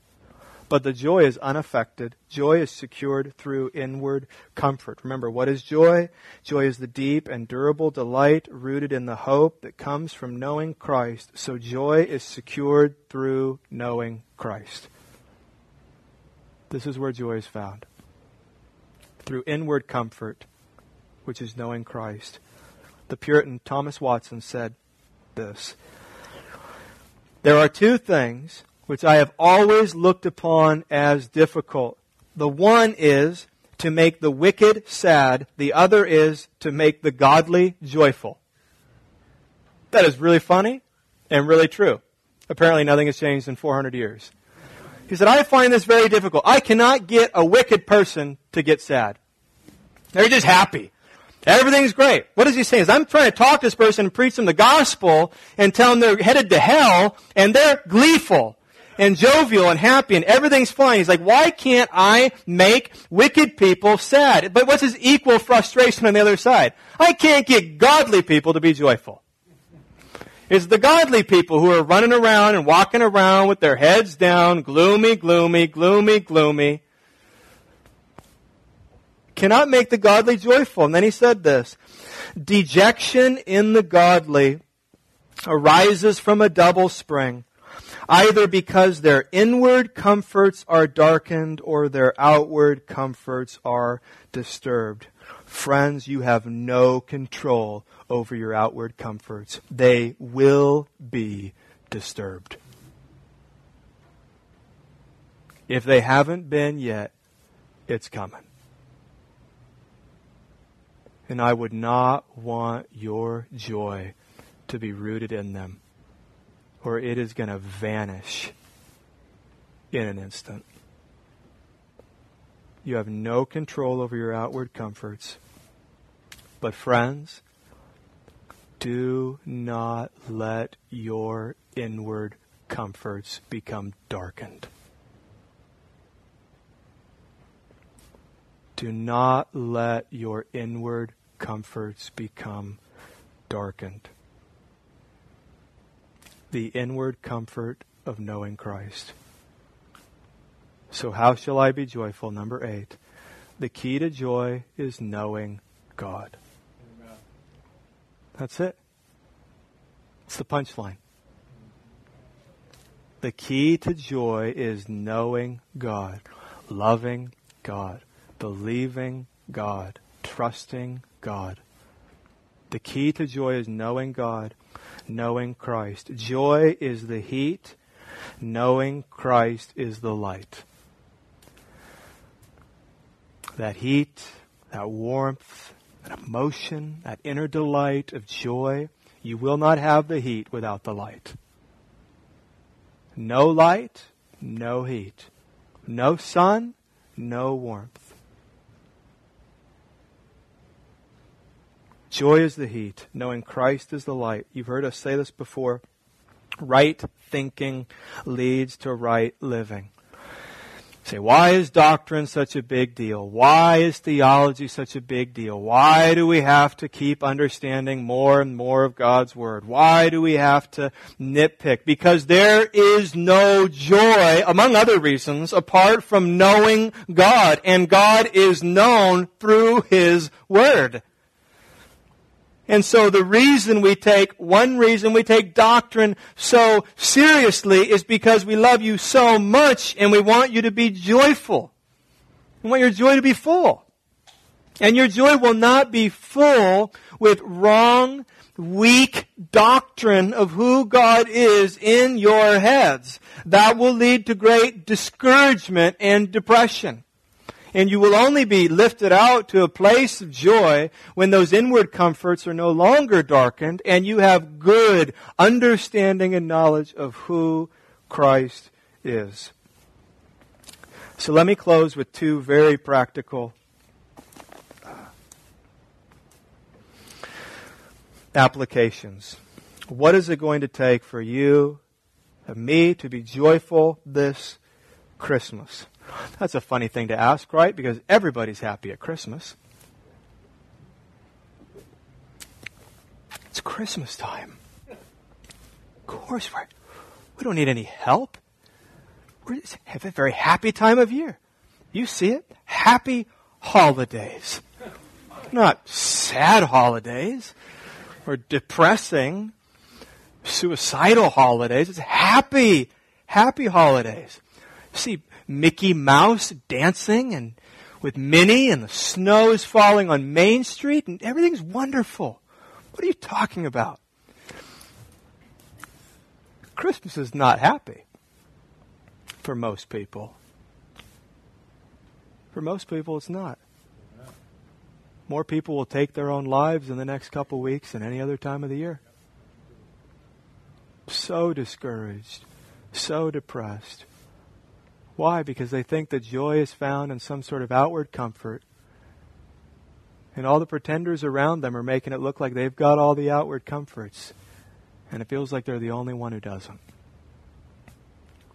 But the joy is unaffected. Joy is secured through inward comfort. Remember, what is joy? Joy is the deep and durable delight rooted in the hope that comes from knowing Christ. So joy is secured through knowing Christ. This is where joy is found. Through inward comfort, which is knowing Christ. The Puritan Thomas Watson said this There are two things which I have always looked upon as difficult. The one is to make the wicked sad, the other is to make the godly joyful. That is really funny and really true. Apparently, nothing has changed in 400 years. He said, I find this very difficult. I cannot get a wicked person to get sad. They're just happy. Everything's great. What is he saying? Is I'm trying to talk to this person and preach them the gospel and tell them they're headed to hell and they're gleeful and jovial and happy and everything's fine. He's like, why can't I make wicked people sad? But what's his equal frustration on the other side? I can't get godly people to be joyful. It's the godly people who are running around and walking around with their heads down, gloomy, gloomy, gloomy, gloomy. Cannot make the godly joyful. And then he said this Dejection in the godly arises from a double spring either because their inward comforts are darkened or their outward comforts are disturbed. Friends, you have no control over your outward comforts. They will be disturbed. If they haven't been yet, it's coming. And I would not want your joy to be rooted in them, or it is going to vanish in an instant. You have no control over your outward comforts. But, friends, do not let your inward comforts become darkened. Do not let your inward comforts become darkened. The inward comfort of knowing Christ. So, how shall I be joyful? Number eight. The key to joy is knowing God. That's it. It's the punchline. The key to joy is knowing God, loving God, believing God, trusting God. The key to joy is knowing God, knowing Christ. Joy is the heat, knowing Christ is the light that heat, that warmth, that emotion, that inner delight of joy. You will not have the heat without the light. No light, no heat. No sun, no warmth. Joy is the heat, knowing Christ is the light. You've heard us say this before. Right thinking leads to right living say, why is doctrine such a big deal? Why is theology such a big deal? Why do we have to keep understanding more and more of God's Word? Why do we have to nitpick? Because there is no joy, among other reasons, apart from knowing God. And God is known through His Word. And so the reason we take, one reason we take doctrine so seriously is because we love you so much and we want you to be joyful. We want your joy to be full. And your joy will not be full with wrong, weak doctrine of who God is in your heads. That will lead to great discouragement and depression. And you will only be lifted out to a place of joy when those inward comforts are no longer darkened and you have good understanding and knowledge of who Christ is. So let me close with two very practical uh, applications. What is it going to take for you and me to be joyful this Christmas? That's a funny thing to ask, right? Because everybody's happy at Christmas. It's Christmas time. Of course, we're, we don't need any help. We're have a very happy time of year. You see it? Happy holidays. Not sad holidays or depressing, suicidal holidays. It's happy, happy holidays. See, Mickey Mouse dancing and with Minnie and the snow is falling on Main Street and everything's wonderful. What are you talking about? Christmas is not happy for most people. For most people, it's not. More people will take their own lives in the next couple weeks than any other time of the year. So discouraged, so depressed. Why? Because they think that joy is found in some sort of outward comfort. And all the pretenders around them are making it look like they've got all the outward comforts. And it feels like they're the only one who doesn't.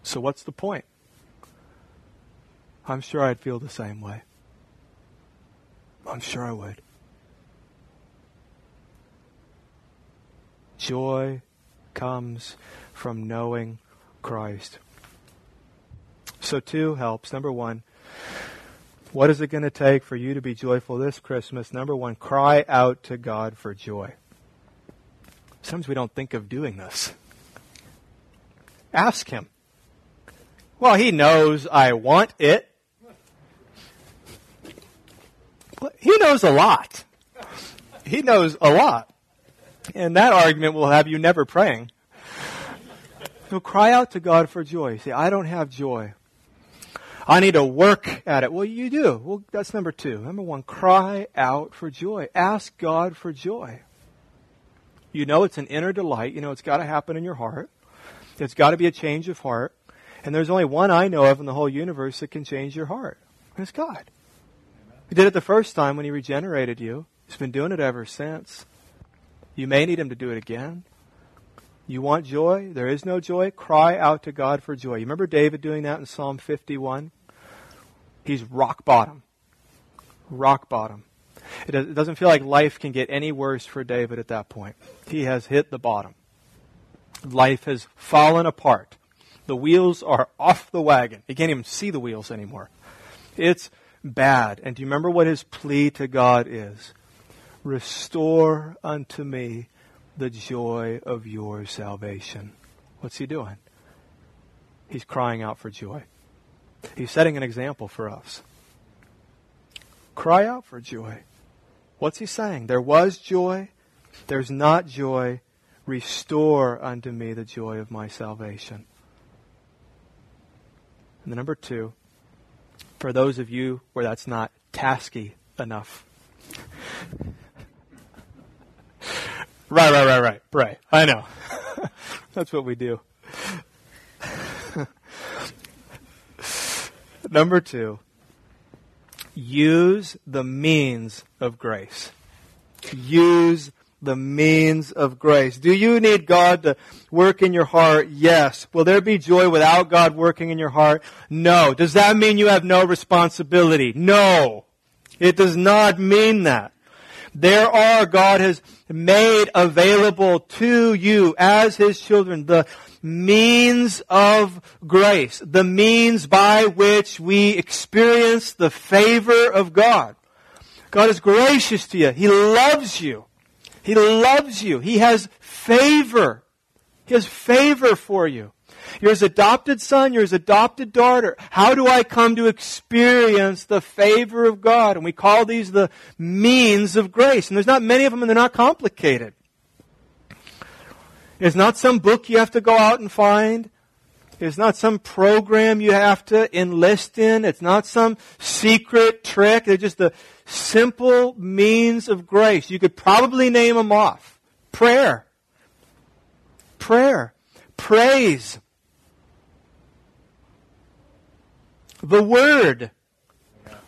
So, what's the point? I'm sure I'd feel the same way. I'm sure I would. Joy comes from knowing Christ. So, two helps. Number one, what is it going to take for you to be joyful this Christmas? Number one, cry out to God for joy. Sometimes we don't think of doing this. Ask Him. Well, He knows I want it. He knows a lot. He knows a lot. And that argument will have you never praying. So cry out to God for joy. Say, I don't have joy. I need to work at it. Well, you do. Well, that's number two. Number one, cry out for joy. Ask God for joy. You know it's an inner delight. You know it's got to happen in your heart. It's got to be a change of heart. And there's only one I know of in the whole universe that can change your heart. And it's God. He did it the first time when He regenerated you. He's been doing it ever since. You may need Him to do it again. You want joy? There is no joy? Cry out to God for joy. You remember David doing that in Psalm 51? He's rock bottom. Rock bottom. It doesn't feel like life can get any worse for David at that point. He has hit the bottom. Life has fallen apart. The wheels are off the wagon. He can't even see the wheels anymore. It's bad. And do you remember what his plea to God is? Restore unto me the joy of your salvation. What's he doing? He's crying out for joy. He's setting an example for us. Cry out for joy. What's he saying? There was joy. There's not joy. Restore unto me the joy of my salvation. And the number two, for those of you where that's not tasky enough. Right, right, right, right. Right. I know. That's what we do. Number two, use the means of grace. Use the means of grace. Do you need God to work in your heart? Yes. Will there be joy without God working in your heart? No. Does that mean you have no responsibility? No. It does not mean that. There are, God has made available to you as His children the means of grace, the means by which we experience the favor of God. God is gracious to you. He loves you. He loves you. He has favor. He has favor for you. You're his adopted son, you're his adopted daughter. How do I come to experience the favor of God? And we call these the means of grace. And there's not many of them and they're not complicated. It's not some book you have to go out and find. It's not some program you have to enlist in. It's not some secret trick. They're just the simple means of grace. You could probably name them off. Prayer. Prayer. Praise. The Word.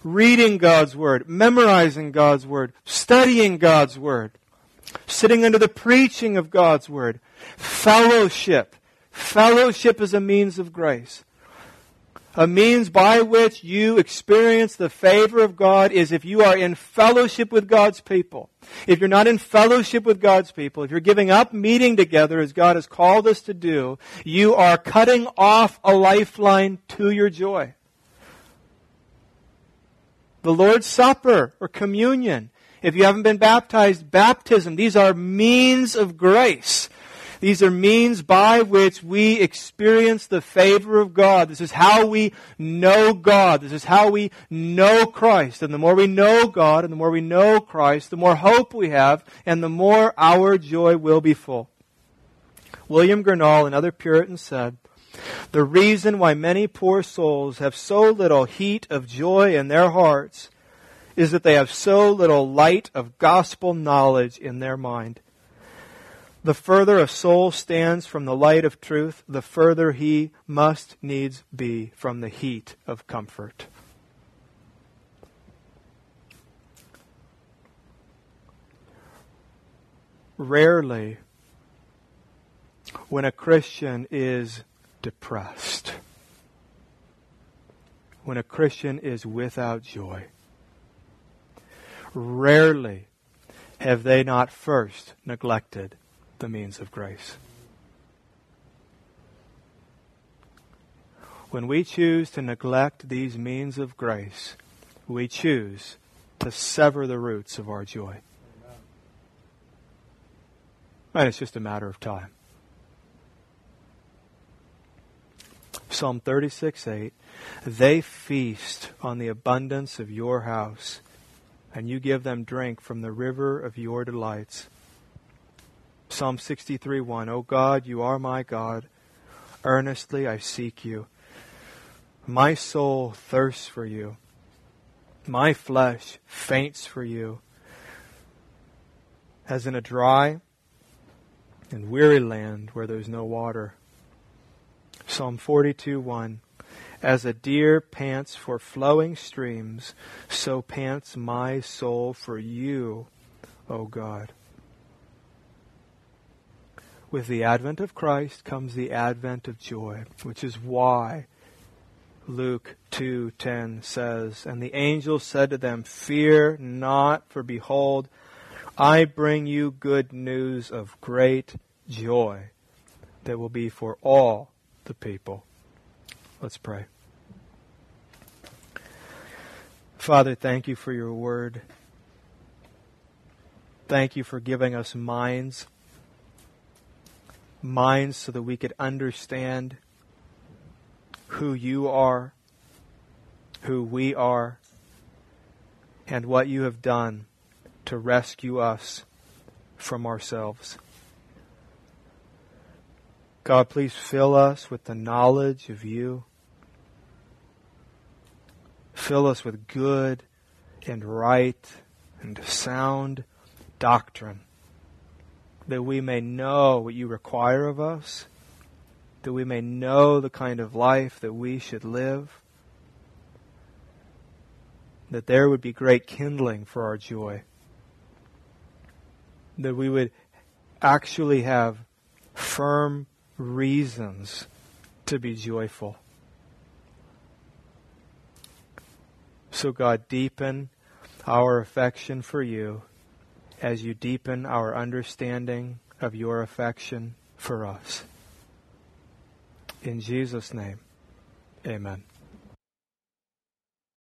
Reading God's Word, memorizing God's Word, studying God's Word, sitting under the preaching of God's Word, fellowship. Fellowship is a means of grace. A means by which you experience the favor of God is if you are in fellowship with God's people. If you're not in fellowship with God's people, if you're giving up meeting together as God has called us to do, you are cutting off a lifeline to your joy the Lord's Supper or communion. If you haven't been baptized, baptism. These are means of grace. These are means by which we experience the favor of God. This is how we know God. This is how we know Christ. And the more we know God and the more we know Christ, the more hope we have and the more our joy will be full. William Gurnall, another Puritan, said, the reason why many poor souls have so little heat of joy in their hearts is that they have so little light of gospel knowledge in their mind. The further a soul stands from the light of truth, the further he must needs be from the heat of comfort. Rarely, when a Christian is depressed. When a Christian is without joy, rarely have they not first neglected the means of grace. When we choose to neglect these means of grace, we choose to sever the roots of our joy. And it's just a matter of time. Psalm 36 8. They feast on the abundance of your house, and you give them drink from the river of your delights. Psalm 63 1. O God, you are my God. Earnestly I seek you. My soul thirsts for you. My flesh faints for you, as in a dry and weary land where there's no water. Psalm 42 1. As a deer pants for flowing streams, so pants my soul for you, O God. With the advent of Christ comes the advent of joy, which is why Luke 2:10 says, "And the angel said to them, Fear not, for behold, I bring you good news of great joy that will be for all the people." Let's pray. Father, thank you for your word. Thank you for giving us minds, minds so that we could understand who you are, who we are, and what you have done to rescue us from ourselves. God, please fill us with the knowledge of you. Fill us with good and right and sound doctrine that we may know what you require of us that we may know the kind of life that we should live, that there would be great kindling for our joy, that we would actually have firm reasons to be joyful. So, God, deepen our affection for you as you deepen our understanding of your affection for us. In Jesus' name, amen.